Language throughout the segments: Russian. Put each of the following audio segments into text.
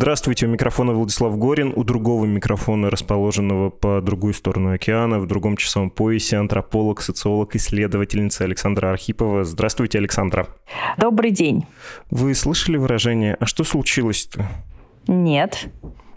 Здравствуйте, у микрофона Владислав Горин, у другого микрофона, расположенного по другую сторону океана, в другом часовом поясе, антрополог, социолог, исследовательница Александра Архипова. Здравствуйте, Александра. Добрый день. Вы слышали выражение «А что случилось-то?» Нет.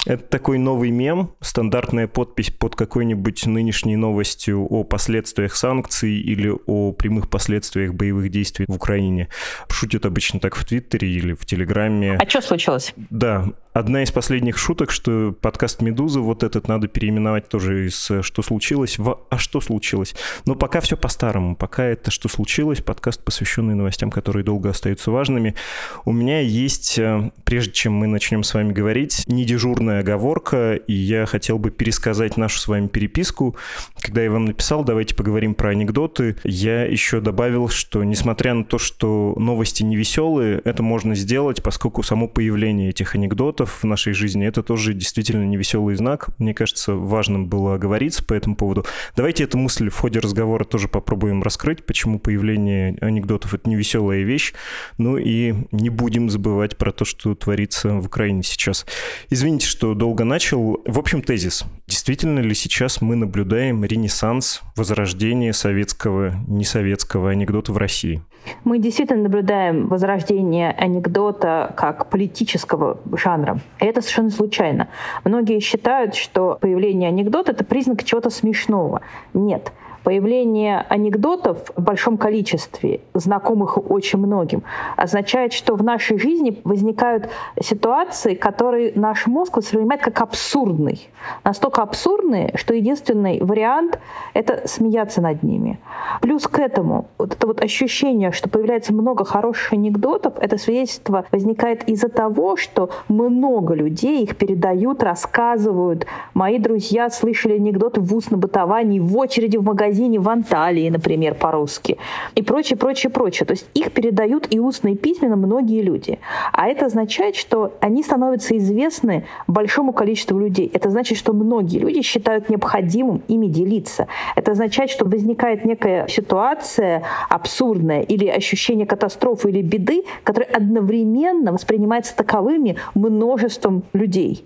Это такой новый мем, стандартная подпись под какой-нибудь нынешней новостью о последствиях санкций или о прямых последствиях боевых действий в Украине. Шутят обычно так в Твиттере или в Телеграме. А что случилось? Да, Одна из последних шуток, что подкаст «Медуза» вот этот надо переименовать тоже из «Что случилось?» в «А что случилось?». Но пока все по-старому. Пока это «Что случилось?» подкаст, посвященный новостям, которые долго остаются важными. У меня есть, э, прежде чем мы начнем с вами говорить, недежурная оговорка, и я хотел бы пересказать нашу с вами переписку. Когда я вам написал «Давайте поговорим про анекдоты», я еще добавил, что несмотря на то, что новости не веселые, это можно сделать, поскольку само появление этих анекдотов в нашей жизни, это тоже действительно невеселый знак. Мне кажется, важным было оговориться по этому поводу. Давайте эту мысль в ходе разговора тоже попробуем раскрыть, почему появление анекдотов — это невеселая вещь. Ну и не будем забывать про то, что творится в Украине сейчас. Извините, что долго начал. В общем, тезис. Действительно ли сейчас мы наблюдаем ренессанс, возрождение советского, несоветского анекдота в России? Мы действительно наблюдаем возрождение анекдота как политического жанра. И это совершенно случайно. Многие считают, что появление анекдота — это признак чего-то смешного. Нет. Появление анекдотов в большом количестве, знакомых очень многим, означает, что в нашей жизни возникают ситуации, которые наш мозг воспринимает как абсурдный. Настолько абсурдные, что единственный вариант — это смеяться над ними. Плюс к этому вот это вот ощущение, что появляется много хороших анекдотов, это свидетельство возникает из-за того, что много людей их передают, рассказывают. Мои друзья слышали анекдоты в устном бытовании, в очереди в магазине магазине в Анталии, например, по-русски, и прочее, прочее, прочее. То есть их передают и устно, и письменно многие люди. А это означает, что они становятся известны большому количеству людей. Это значит, что многие люди считают необходимым ими делиться. Это означает, что возникает некая ситуация абсурдная или ощущение катастрофы или беды, которая одновременно воспринимается таковыми множеством людей.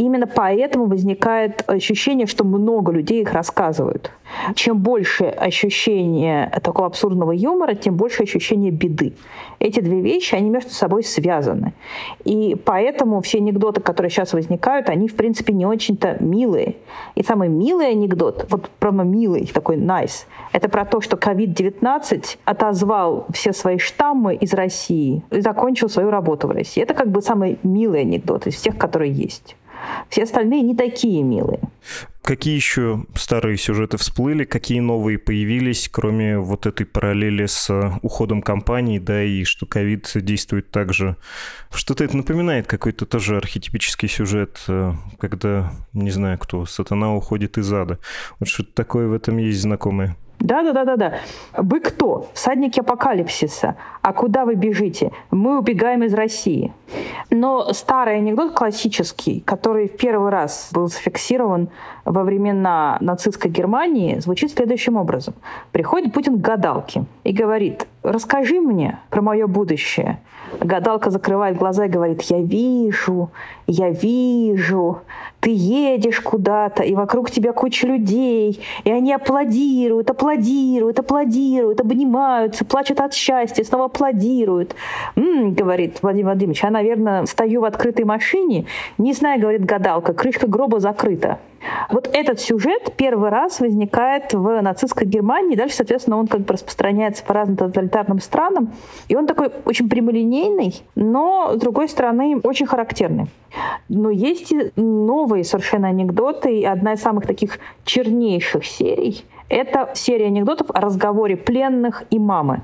Именно поэтому возникает ощущение, что много людей их рассказывают. Чем больше ощущение такого абсурдного юмора, тем больше ощущение беды. Эти две вещи, они между собой связаны. И поэтому все анекдоты, которые сейчас возникают, они, в принципе, не очень-то милые. И самый милый анекдот, вот прямо милый, такой nice, это про то, что COVID-19 отозвал все свои штаммы из России и закончил свою работу в России. Это как бы самый милый анекдот из всех, которые есть. Все остальные не такие милые. Какие еще старые сюжеты всплыли, какие новые появились, кроме вот этой параллели с э, уходом компании, да, и что ковид действует так же? Что-то это напоминает какой-то тоже архетипический сюжет, э, когда, не знаю кто, сатана уходит из ада. Вот что-то такое в этом есть знакомое. Да, да, да, да, да. Вы кто? Всадники апокалипсиса. А куда вы бежите? Мы убегаем из России. Но старый анекдот классический, который в первый раз был зафиксирован во времена нацистской Германии, звучит следующим образом. Приходит Путин к гадалке и говорит, расскажи мне про мое будущее. Гадалка закрывает глаза и говорит, я вижу, я вижу, ты едешь куда-то, и вокруг тебя куча людей, и они аплодируют, аплодируют, аплодируют, обнимаются, плачут от счастья, снова аплодируют. «М-м», говорит Владимир Владимирович, я, наверное, стою в открытой машине, не знаю, говорит гадалка, крышка гроба закрыта. Вот этот сюжет первый раз возникает в нацистской Германии, дальше, соответственно, он как бы распространяется по разным тоталитарным странам, и он такой очень прямолинейный, но, с другой стороны, очень характерный. Но есть и новые совершенно анекдоты, и одна из самых таких чернейших серий — это серия анекдотов о разговоре пленных и мамы.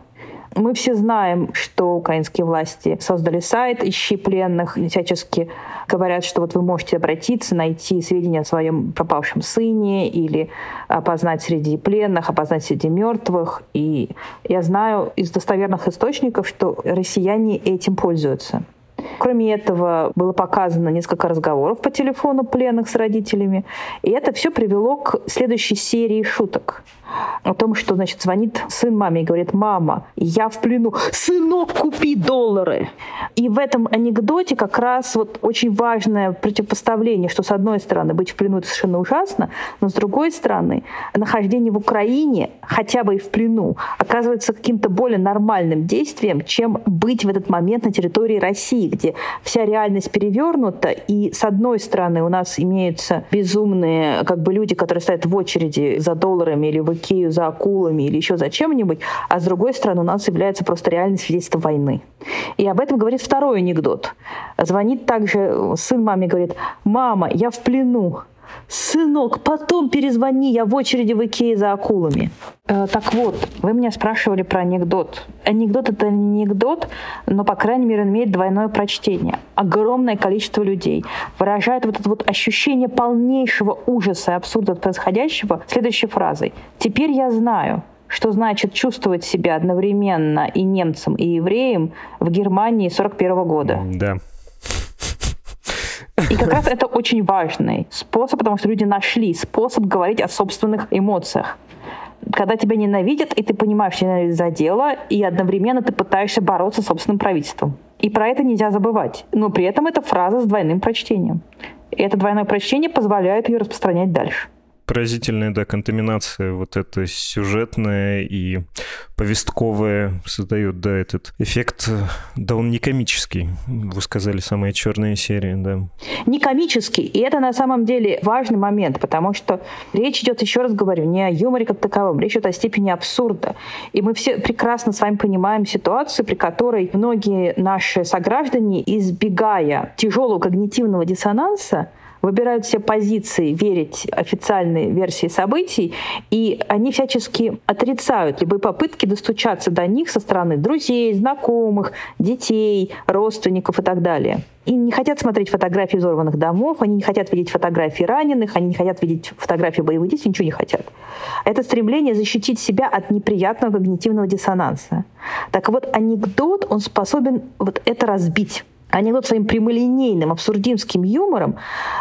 Мы все знаем, что украинские власти создали сайт «Ищи пленных», всячески говорят, что вот вы можете обратиться, найти сведения о своем пропавшем сыне или опознать среди пленных, опознать среди мертвых. И я знаю из достоверных источников, что россияне этим пользуются. Кроме этого, было показано несколько разговоров по телефону пленных с родителями. И это все привело к следующей серии шуток о том, что, значит, звонит сын маме и говорит, мама, я в плену, сынок, купи доллары. И в этом анекдоте как раз вот очень важное противопоставление, что с одной стороны быть в плену это совершенно ужасно, но с другой стороны нахождение в Украине, хотя бы и в плену, оказывается каким-то более нормальным действием, чем быть в этот момент на территории России, где вся реальность перевернута, и с одной стороны у нас имеются безумные как бы люди, которые стоят в очереди за долларами или в Икею за акулами или еще за чем-нибудь, а с другой стороны у нас является просто реальное свидетельство войны. И об этом говорит второй анекдот. Звонит также сын маме, говорит, мама, я в плену. Сынок, потом перезвони, я в очереди в Икее за акулами. Э, так вот, вы меня спрашивали про анекдот. Анекдот это не анекдот, но, по крайней мере, он имеет двойное прочтение. Огромное количество людей выражает вот это вот ощущение полнейшего ужаса и абсурда от происходящего следующей фразой. «Теперь я знаю, что значит чувствовать себя одновременно и немцем, и евреем в Германии 41 года». Да. И как раз это очень важный способ, потому что люди нашли способ говорить о собственных эмоциях. Когда тебя ненавидят, и ты понимаешь, что ненавидят за дело, и одновременно ты пытаешься бороться с собственным правительством. И про это нельзя забывать. Но при этом это фраза с двойным прочтением. И это двойное прочтение позволяет ее распространять дальше поразительная, да, контаминация вот эта сюжетная и повестковая создает, да, этот эффект, да, он не комический, вы сказали, самая черная серия, да. Не комический, и это на самом деле важный момент, потому что речь идет, еще раз говорю, не о юморе как таковом, речь идет о степени абсурда. И мы все прекрасно с вами понимаем ситуацию, при которой многие наши сограждане, избегая тяжелого когнитивного диссонанса, выбирают все позиции верить официальной версии событий, и они всячески отрицают любые попытки достучаться до них со стороны друзей, знакомых, детей, родственников и так далее. И не хотят смотреть фотографии взорванных домов, они не хотят видеть фотографии раненых, они не хотят видеть фотографии боевых действий, ничего не хотят. Это стремление защитить себя от неприятного когнитивного диссонанса. Так вот, анекдот, он способен вот это разбить анекдот своим прямолинейным, абсурдинским юмором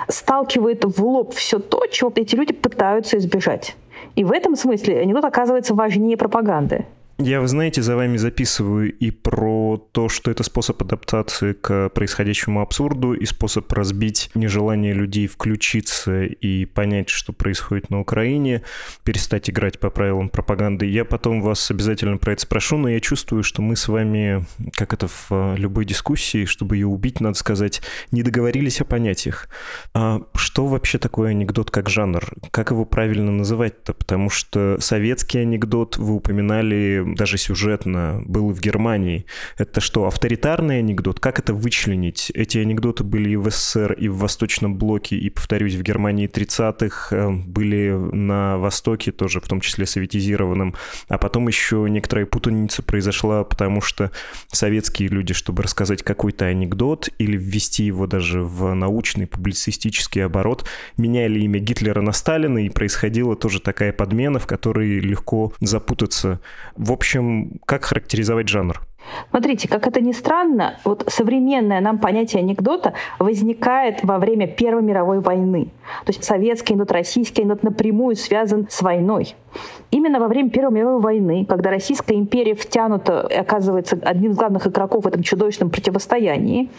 сталкивает в лоб все то, чего эти люди пытаются избежать. И в этом смысле анекдот оказывается важнее пропаганды. Я, вы знаете, за вами записываю и про то, что это способ адаптации к происходящему абсурду и способ разбить нежелание людей включиться и понять, что происходит на Украине, перестать играть по правилам пропаганды. Я потом вас обязательно про это спрошу, но я чувствую, что мы с вами, как это в любой дискуссии, чтобы ее убить, надо сказать, не договорились о понятиях. А что вообще такое анекдот как жанр? Как его правильно называть-то? Потому что советский анекдот, вы упоминали даже сюжетно был в Германии. Это что, авторитарный анекдот? Как это вычленить? Эти анекдоты были и в СССР, и в Восточном блоке, и, повторюсь, в Германии 30-х, э, были на Востоке тоже, в том числе советизированным. А потом еще некоторая путаница произошла, потому что советские люди, чтобы рассказать какой-то анекдот или ввести его даже в научный публицистический оборот, меняли имя Гитлера на Сталина, и происходила тоже такая подмена, в которой легко запутаться. В общем, как характеризовать жанр? Смотрите, как это ни странно, вот современное нам понятие анекдота возникает во время Первой мировой войны. То есть советский анекдот, российский анекдот напрямую связан с войной. Именно во время Первой мировой войны, когда Российская империя втянута, оказывается одним из главных игроков в этом чудовищном противостоянии,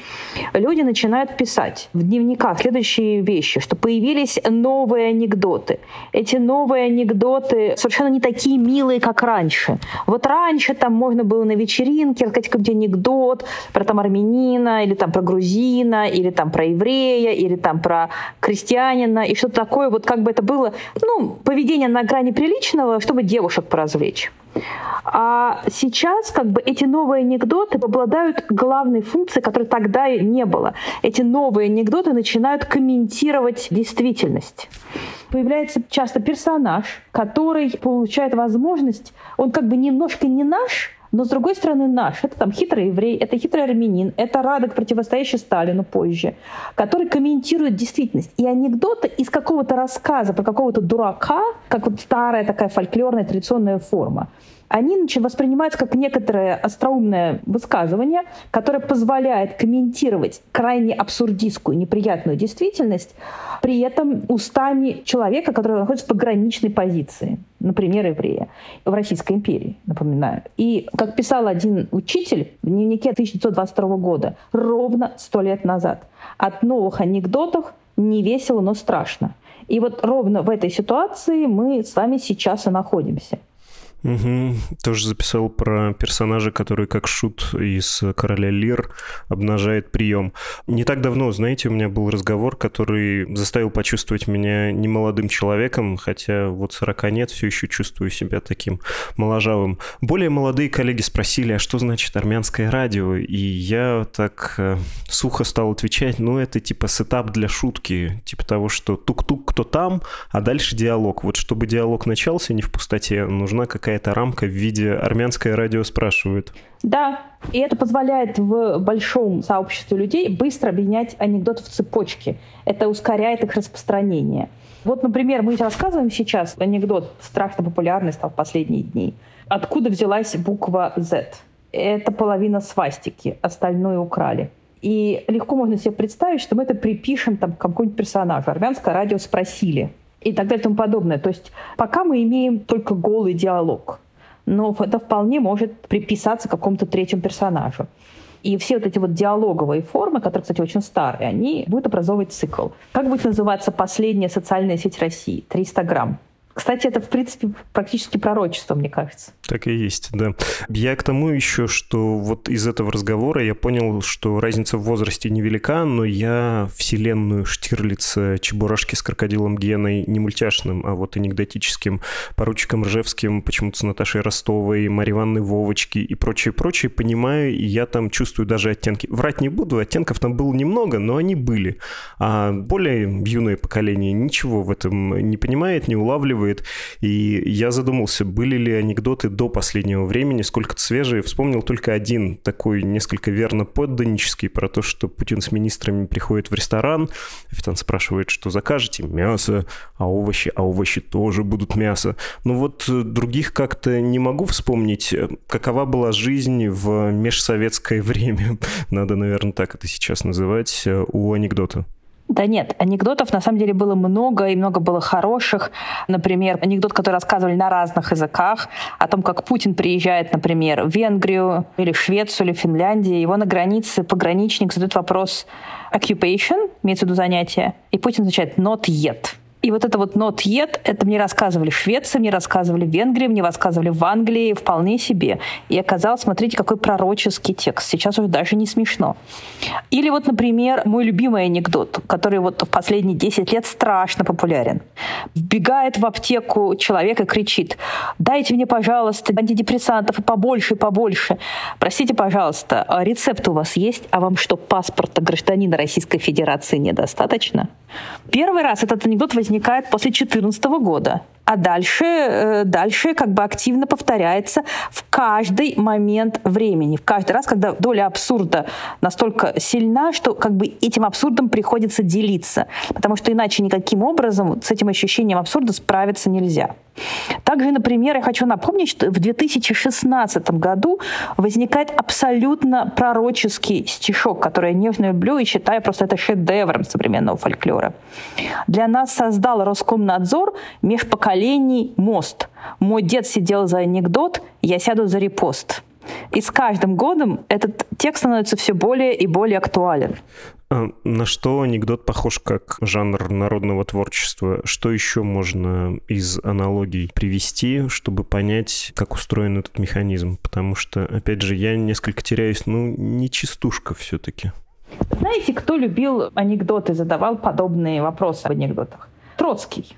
люди начинают писать в дневниках следующие вещи, что появились новые анекдоты. Эти новые анекдоты совершенно не такие милые, как раньше. Вот раньше там можно было на вечеринке рассказать какой-нибудь анекдот про там армянина, или там про грузина, или там про еврея, или там про крестьянина, и что-то такое, вот как бы это было, ну, поведение на грани приличного, чтобы девушек поразвлечь. А сейчас как бы эти новые анекдоты обладают главной функцией, которой тогда не было. Эти новые анекдоты начинают комментировать действительность. Появляется часто персонаж, который получает возможность, он как бы немножко не наш, но с другой стороны наш. Это там хитрый еврей, это хитрый армянин, это Радок, противостоящий Сталину позже, который комментирует действительность. И анекдоты из какого-то рассказа про какого-то дурака, как вот старая такая фольклорная традиционная форма, они воспринимаются как некоторое остроумное высказывание, которое позволяет комментировать крайне абсурдистскую, неприятную действительность, при этом устами человека, который находится в пограничной позиции, например, еврея, в Российской империи, напоминаю. И, как писал один учитель в дневнике 1922 года, ровно сто лет назад, от новых анекдотов не весело, но страшно. И вот ровно в этой ситуации мы с вами сейчас и находимся. Угу. Тоже записал про персонажа, который как шут из «Короля Лир» обнажает прием. Не так давно, знаете, у меня был разговор, который заставил почувствовать меня немолодым человеком, хотя вот 40 нет, все еще чувствую себя таким моложавым. Более молодые коллеги спросили, а что значит армянское радио? И я так э, сухо стал отвечать, ну это типа сетап для шутки, типа того, что тук-тук кто там, а дальше диалог. Вот чтобы диалог начался не в пустоте, нужна какая какая-то рамка в виде армянское радио спрашивают. Да, и это позволяет в большом сообществе людей быстро объединять анекдоты в цепочке. Это ускоряет их распространение. Вот, например, мы рассказываем сейчас анекдот, страшно популярный стал в последние дни. Откуда взялась буква Z? Это половина свастики, остальное украли. И легко можно себе представить, что мы это припишем там, к какому-нибудь персонажу. Армянское радио спросили – и так далее и тому подобное. То есть пока мы имеем только голый диалог, но это вполне может приписаться какому-то третьему персонажу. И все вот эти вот диалоговые формы, которые, кстати, очень старые, они будут образовывать цикл. Как будет называться последняя социальная сеть России? 300 грамм. Кстати, это, в принципе, практически пророчество, мне кажется. Так и есть, да. Я к тому еще, что вот из этого разговора я понял, что разница в возрасте невелика, но я вселенную Штирлица, Чебурашки с крокодилом Геной не мультяшным, а вот анекдотическим, поручиком Ржевским, почему-то с Наташей Ростовой, Марьей Ивановной Вовочки и прочее-прочее понимаю, и я там чувствую даже оттенки. Врать не буду, оттенков там было немного, но они были. А более юное поколение ничего в этом не понимает, не улавливает, затрагивает. И я задумался, были ли анекдоты до последнего времени, сколько-то свежие. Вспомнил только один, такой несколько верно подданнический, про то, что Путин с министрами приходит в ресторан, официант спрашивает, что закажете? Мясо, а овощи? А овощи тоже будут мясо. Но вот э, других как-то не могу вспомнить, какова была жизнь в межсоветское время. Надо, наверное, так это сейчас называть, э, у анекдота. Да нет, анекдотов на самом деле было много, и много было хороших. Например, анекдот, который рассказывали на разных языках, о том, как Путин приезжает, например, в Венгрию или Швецию или Финляндию, его на границе пограничник задает вопрос occupation, имеется в виду занятие, и Путин отвечает not yet. И вот это вот not yet, это мне рассказывали в Швеции, мне рассказывали в Венгрии, мне рассказывали в Англии, вполне себе. И оказалось, смотрите, какой пророческий текст. Сейчас уже даже не смешно. Или вот, например, мой любимый анекдот, который вот в последние 10 лет страшно популярен. Вбегает в аптеку человек и кричит, дайте мне, пожалуйста, антидепрессантов и побольше, и побольше. Простите, пожалуйста, а рецепт у вас есть, а вам что, паспорта гражданина Российской Федерации недостаточно? Первый раз этот анекдот возник возникает после 2014 года. А дальше, э, дальше как бы активно повторяется в каждый момент времени. В каждый раз, когда доля абсурда настолько сильна, что как бы этим абсурдом приходится делиться. Потому что иначе никаким образом с этим ощущением абсурда справиться нельзя. Также, например, я хочу напомнить, что в 2016 году возникает абсолютно пророческий стишок, который я нежно люблю и считаю просто это шедевром современного фольклора. Для нас создал Роскомнадзор межпоколений мост. Мой дед сидел за анекдот, я сяду за репост. И с каждым годом этот текст становится все более и более актуален. А на что анекдот похож как жанр народного творчества? Что еще можно из аналогий привести, чтобы понять, как устроен этот механизм? Потому что, опять же, я несколько теряюсь, ну, не чистушка все-таки. Знаете, кто любил анекдоты, задавал подобные вопросы об анекдотах? Троцкий.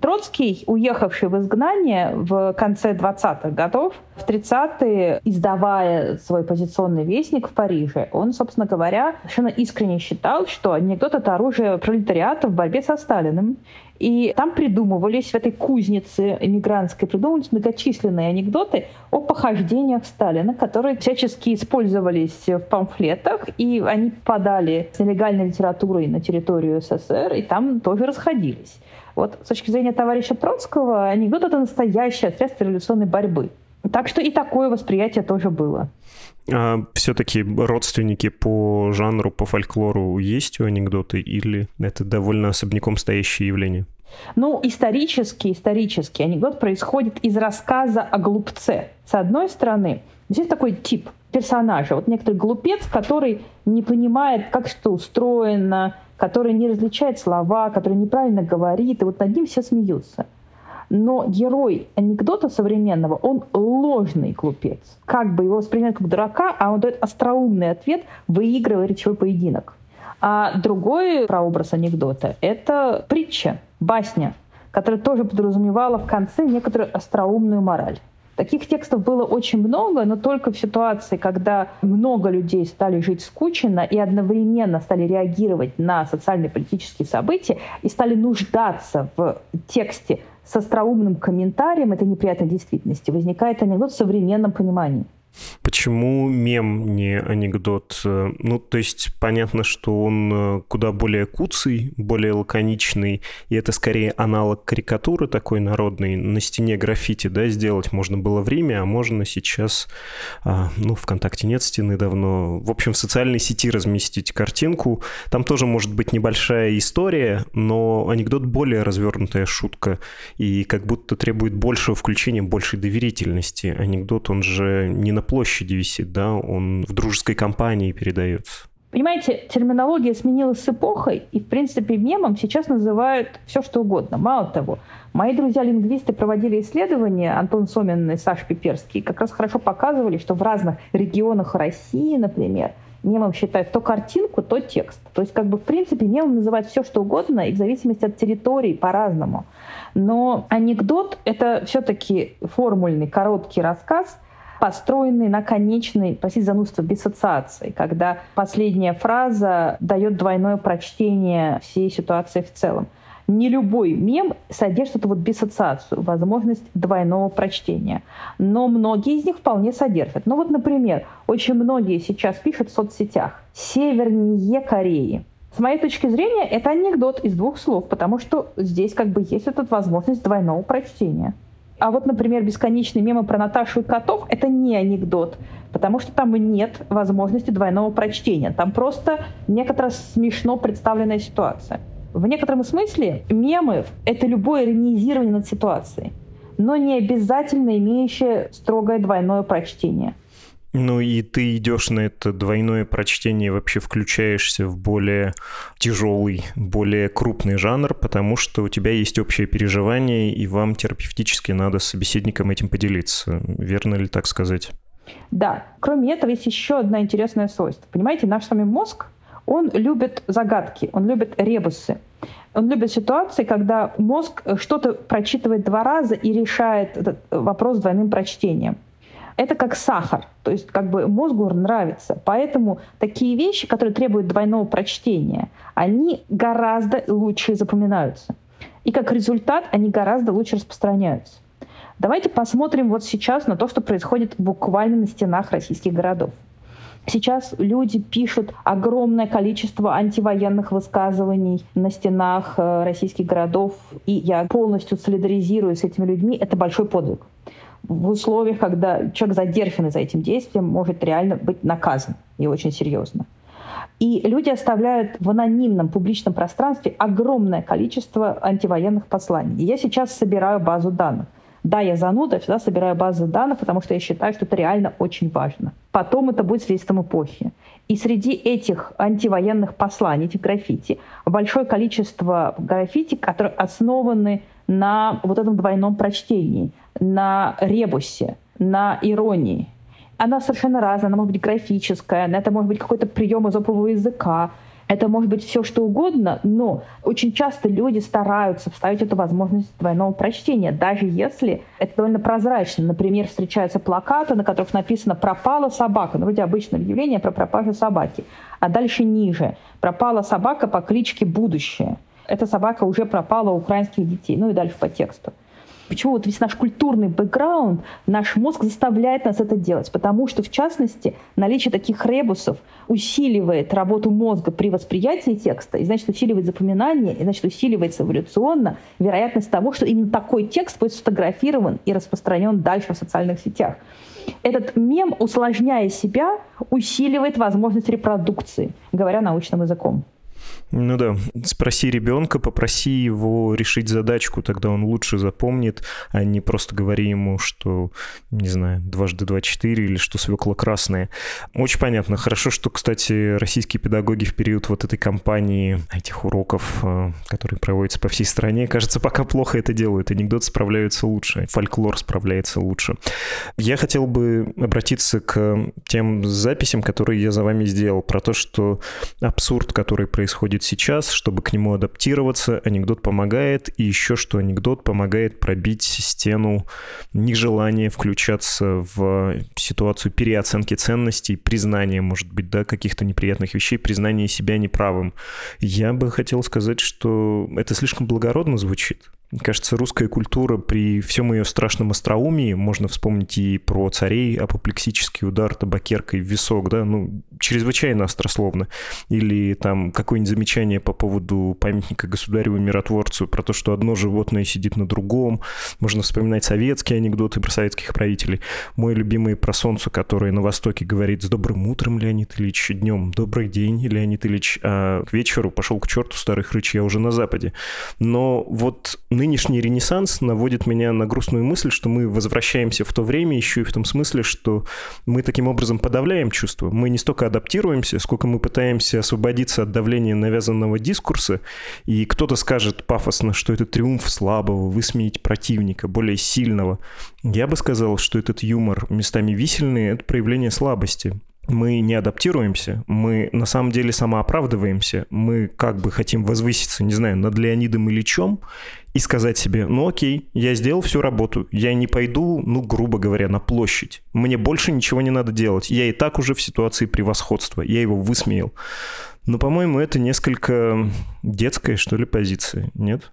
Троцкий, уехавший в изгнание в конце 20-х годов, в 30-е, издавая свой позиционный вестник в Париже, он, собственно говоря, совершенно искренне считал, что анекдот — это оружие пролетариата в борьбе со Сталиным. И там придумывались, в этой кузнице эмигрантской, придумывались многочисленные анекдоты о похождениях Сталина, которые всячески использовались в памфлетах, и они подали с нелегальной литературой на территорию СССР, и там тоже расходились. Вот с точки зрения товарища Троцкого, анекдот — это настоящее средство революционной борьбы. Так что и такое восприятие тоже было. А все-таки родственники по жанру, по фольклору есть у анекдоты или это довольно особняком стоящее явление? Ну, исторически, исторически анекдот происходит из рассказа о глупце. С одной стороны, здесь такой тип персонажа. Вот некоторый глупец, который не понимает, как что устроено, который не различает слова, который неправильно говорит, и вот над ним все смеются. Но герой анекдота современного, он ложный глупец. Как бы его воспринимают как дурака, а он дает остроумный ответ, выигрывая речевой поединок. А другой прообраз анекдота — это притча, басня, которая тоже подразумевала в конце некоторую остроумную мораль. Таких текстов было очень много, но только в ситуации, когда много людей стали жить скучно и одновременно стали реагировать на социальные политические события и стали нуждаться в тексте с остроумным комментарием этой неприятной действительности, возникает анекдот в современном понимании. Почему мем не анекдот? Ну, то есть понятно, что он э, куда более куцый, более лаконичный, и это скорее аналог карикатуры такой народной. На стене граффити, да, сделать можно было время, а можно сейчас, а, ну, ВКонтакте нет стены давно. В общем, в социальной сети разместить картинку. Там тоже может быть небольшая история, но анекдот более развернутая шутка, и как будто требует большего включения, большей доверительности. Анекдот, он же не на площади висит, да, он в дружеской компании передается. Понимаете, терминология сменилась с эпохой, и, в принципе, мемом сейчас называют все, что угодно. Мало того, мои друзья-лингвисты проводили исследования, Антон Сомин и Саш Пиперский, как раз хорошо показывали, что в разных регионах России, например, мемом считают то картинку, то текст. То есть, как бы, в принципе, мемом называют все, что угодно, и в зависимости от территории по-разному. Но анекдот — это все-таки формульный, короткий рассказ — построенный на конечной, простите занудство, диссоциации, когда последняя фраза дает двойное прочтение всей ситуации в целом. Не любой мем содержит эту вот диссоциацию, возможность двойного прочтения. Но многие из них вполне содержат. Ну вот, например, очень многие сейчас пишут в соцсетях «севернее Кореи». С моей точки зрения, это анекдот из двух слов, потому что здесь как бы есть эта возможность двойного прочтения. А вот, например, бесконечные мемы про Наташу и котов — это не анекдот, потому что там нет возможности двойного прочтения. Там просто некоторая смешно представленная ситуация. В некотором смысле мемы — это любое иронизирование над ситуацией, но не обязательно имеющее строгое двойное прочтение. Ну и ты идешь на это двойное прочтение, вообще включаешься в более тяжелый, более крупный жанр, потому что у тебя есть общее переживание, и вам терапевтически надо с собеседником этим поделиться. Верно ли так сказать? Да. Кроме этого, есть еще одно интересное свойство. Понимаете, наш с вами мозг, он любит загадки, он любит ребусы. Он любит ситуации, когда мозг что-то прочитывает два раза и решает этот вопрос двойным прочтением это как сахар. То есть как бы мозгу нравится. Поэтому такие вещи, которые требуют двойного прочтения, они гораздо лучше запоминаются. И как результат они гораздо лучше распространяются. Давайте посмотрим вот сейчас на то, что происходит буквально на стенах российских городов. Сейчас люди пишут огромное количество антивоенных высказываний на стенах э, российских городов, и я полностью солидаризируюсь с этими людьми. Это большой подвиг в условиях, когда человек задержанный за этим действием может реально быть наказан и очень серьезно. И люди оставляют в анонимном публичном пространстве огромное количество антивоенных посланий. Я сейчас собираю базу данных. Да, я зануда, я всегда собираю базы данных, потому что я считаю, что это реально очень важно. Потом это будет свидетельством эпохи. И среди этих антивоенных посланий, этих граффити, большое количество граффити, которые основаны на вот этом двойном прочтении на ребусе, на иронии. Она совершенно разная, она может быть графическая, это может быть какой-то прием изопового языка, это может быть все что угодно, но очень часто люди стараются вставить эту возможность двойного прочтения, даже если это довольно прозрачно. Например, встречаются плакаты, на которых написано «пропала собака», ну, вроде обычное объявление про пропажу собаки. А дальше ниже «пропала собака по кличке Будущее». Эта собака уже пропала у украинских детей. Ну и дальше по тексту. Почему вот весь наш культурный бэкграунд, наш мозг заставляет нас это делать? Потому что, в частности, наличие таких ребусов усиливает работу мозга при восприятии текста, и значит усиливает запоминание, и значит усиливается эволюционно вероятность того, что именно такой текст будет сфотографирован и распространен дальше в социальных сетях. Этот мем, усложняя себя, усиливает возможность репродукции, говоря научным языком. Ну да, спроси ребенка, попроси его решить задачку, тогда он лучше запомнит, а не просто говори ему, что, не знаю, дважды два четыре или что свекла красная. Очень понятно. Хорошо, что, кстати, российские педагоги в период вот этой кампании, этих уроков, э, которые проводятся по всей стране, кажется, пока плохо это делают. Анекдот справляются лучше, фольклор справляется лучше. Я хотел бы обратиться к тем записям, которые я за вами сделал, про то, что абсурд, который происходит происходит сейчас, чтобы к нему адаптироваться, анекдот помогает, и еще что анекдот помогает пробить стену нежелания включаться в ситуацию переоценки ценностей, признания, может быть, да, каких-то неприятных вещей, признания себя неправым. Я бы хотел сказать, что это слишком благородно звучит. Мне кажется, русская культура при всем ее страшном остроумии, можно вспомнить и про царей, апоплексический удар табакеркой в висок, да, ну, чрезвычайно острословно. Или там какое-нибудь замечание по поводу памятника государеву миротворцу, про то, что одно животное сидит на другом. Можно вспоминать советские анекдоты про советских правителей. Мой любимый про солнце, который на Востоке говорит «С добрым утром, Леонид Ильич, днем добрый день, Леонид Ильич», а к вечеру пошел к черту старый хрыч, я уже на Западе. Но вот нынешний ренессанс наводит меня на грустную мысль, что мы возвращаемся в то время еще и в том смысле, что мы таким образом подавляем чувства. Мы не столько адаптируемся, сколько мы пытаемся освободиться от давления навязанного дискурса, и кто-то скажет пафосно, что это триумф слабого, высмеять противника, более сильного. Я бы сказал, что этот юмор местами висельный — это проявление слабости мы не адаптируемся, мы на самом деле самооправдываемся, мы как бы хотим возвыситься, не знаю, над Леонидом Ильичем и сказать себе, ну окей, я сделал всю работу, я не пойду, ну, грубо говоря, на площадь, мне больше ничего не надо делать, я и так уже в ситуации превосходства, я его высмеял. Но, по-моему, это несколько детская, что ли, позиция, нет?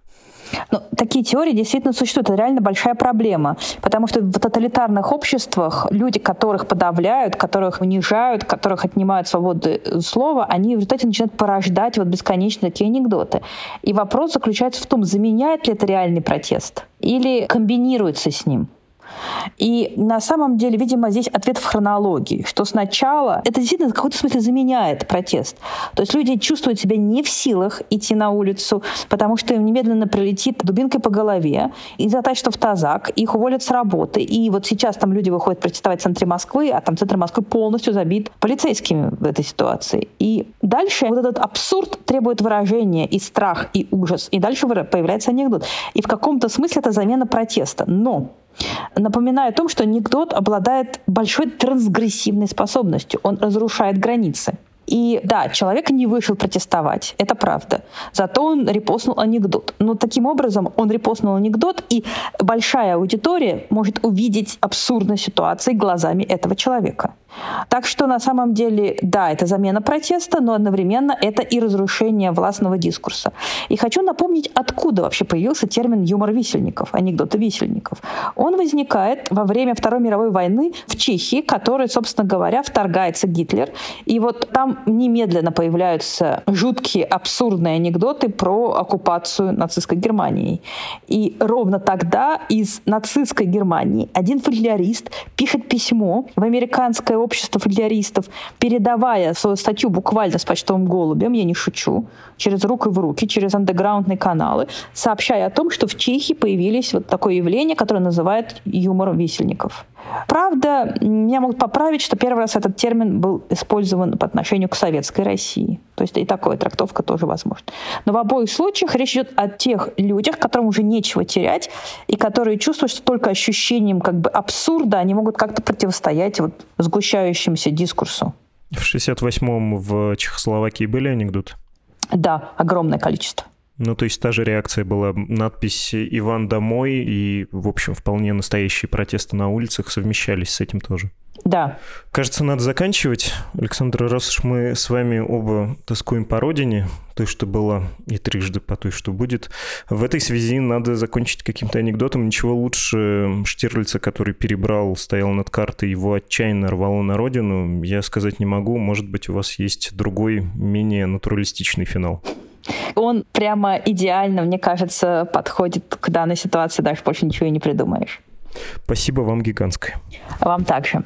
Ну, такие теории действительно существуют. Это реально большая проблема. Потому что в тоталитарных обществах люди, которых подавляют, которых унижают, которых отнимают свободу слова, они в результате начинают порождать вот бесконечно такие анекдоты. И вопрос заключается в том, заменяет ли это реальный протест или комбинируется с ним. И на самом деле, видимо, здесь ответ в хронологии, что сначала это действительно в каком-то смысле заменяет протест. То есть люди чувствуют себя не в силах идти на улицу, потому что им немедленно прилетит дубинкой по голове и затащат в тазак, их уволят с работы. И вот сейчас там люди выходят протестовать в центре Москвы, а там центр Москвы полностью забит полицейскими в этой ситуации. И дальше вот этот абсурд требует выражения и страх, и ужас. И дальше появляется анекдот. И в каком-то смысле это замена протеста. Но Напоминаю о том, что анекдот обладает большой трансгрессивной способностью. Он разрушает границы. И да, человек не вышел протестовать, это правда. Зато он репостнул анекдот. Но таким образом он репостнул анекдот, и большая аудитория может увидеть абсурдность ситуации глазами этого человека. Так что на самом деле, да, это замена протеста, но одновременно это и разрушение властного дискурса. И хочу напомнить, откуда вообще появился термин юмор висельников, анекдоты висельников. Он возникает во время Второй мировой войны в Чехии, которой, собственно говоря, вторгается Гитлер. И вот там немедленно появляются жуткие, абсурдные анекдоты про оккупацию нацистской Германии. И ровно тогда из нацистской Германии один фольклорист пишет письмо в американское общество фольклористов, передавая свою статью буквально с почтовым голубем, я не шучу, через руку в руки, через андеграундные каналы, сообщая о том, что в Чехии появились вот такое явление, которое называют юмором висельников. Правда, меня могут поправить, что первый раз этот термин был использован по отношению к советской России. То есть и такая трактовка тоже возможна. Но в обоих случаях речь идет о тех людях, которым уже нечего терять, и которые чувствуют, что только ощущением как бы абсурда они могут как-то противостоять вот сгущающемуся дискурсу. В 68-м в Чехословакии были анекдоты? Да, огромное количество. Ну, то есть та же реакция была, надпись «Иван домой» и, в общем, вполне настоящие протесты на улицах совмещались с этим тоже. Да. Кажется, надо заканчивать. Александр, раз уж мы с вами оба тоскуем по родине, той, что была, и трижды по той, что будет, в этой связи надо закончить каким-то анекдотом. Ничего лучше Штирлица, который перебрал, стоял над картой, его отчаянно рвало на родину, я сказать не могу. Может быть, у вас есть другой, менее натуралистичный финал. Он прямо идеально, мне кажется, подходит к данной ситуации, даже больше ничего и не придумаешь. Спасибо вам гигантское. Вам также.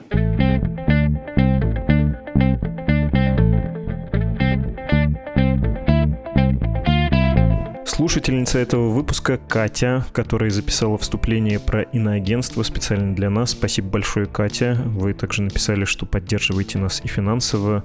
Слушательница этого выпуска Катя, которая записала вступление про иноагентство специально для нас. Спасибо большое, Катя. Вы также написали, что поддерживаете нас и финансово.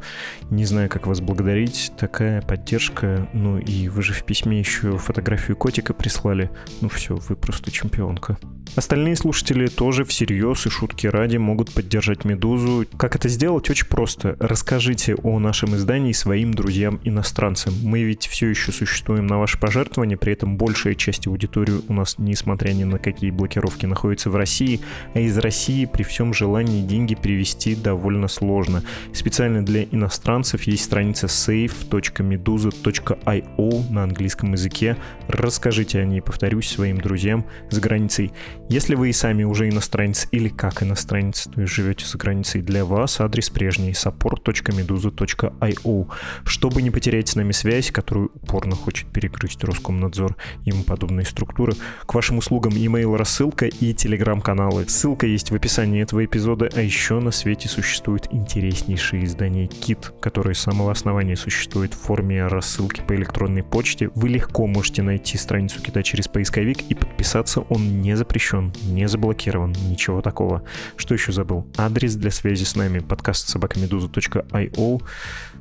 Не знаю, как вас благодарить. Такая поддержка. Ну и вы же в письме еще фотографию котика прислали. Ну все, вы просто чемпионка. Остальные слушатели тоже всерьез и шутки ради могут поддержать «Медузу». Как это сделать? Очень просто. Расскажите о нашем издании своим друзьям-иностранцам. Мы ведь все еще существуем на ваше пожертвование, при этом большая часть аудитории у нас, несмотря ни на какие блокировки, находится в России, а из России при всем желании деньги перевести довольно сложно. Специально для иностранцев есть страница save.meduza.io на английском языке. Расскажите о ней, повторюсь, своим друзьям с границей. Если вы и сами уже иностранец или как иностранец, то есть живете за границей, для вас адрес прежний support.meduza.io. Чтобы не потерять с нами связь, которую упорно хочет перекрыть Роскомнадзор и ему подобные структуры, к вашим услугам email рассылка и телеграм-каналы. Ссылка есть в описании этого эпизода, а еще на свете существует интереснейшее издание Kit, которое с самого основания существует в форме рассылки по электронной почте. Вы легко можете найти страницу Кита через поисковик и подписаться, он не запрещен, не заблокирован, ничего такого. Что еще забыл? Адрес для связи с нами подкаст собакамедуза.io.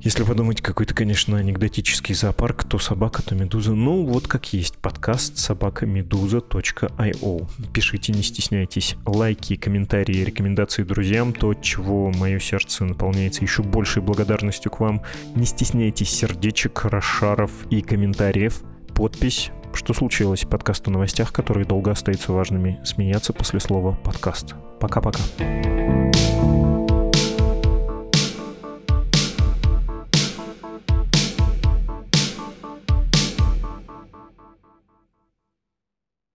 Если подумать, какой-то, конечно, анекдотический зоопарк, то собака, то медуза. Ну, вот как есть. Подкаст собакамедуза.io. Пишите, не стесняйтесь. Лайки, комментарии, рекомендации друзьям, то, чего мое сердце наполняется еще большей благодарностью к вам. Не стесняйтесь сердечек, расшаров и комментариев. Подпись что случилось? Подкаст о новостях, которые долго остаются важными. Смеяться после слова «подкаст». Пока-пока.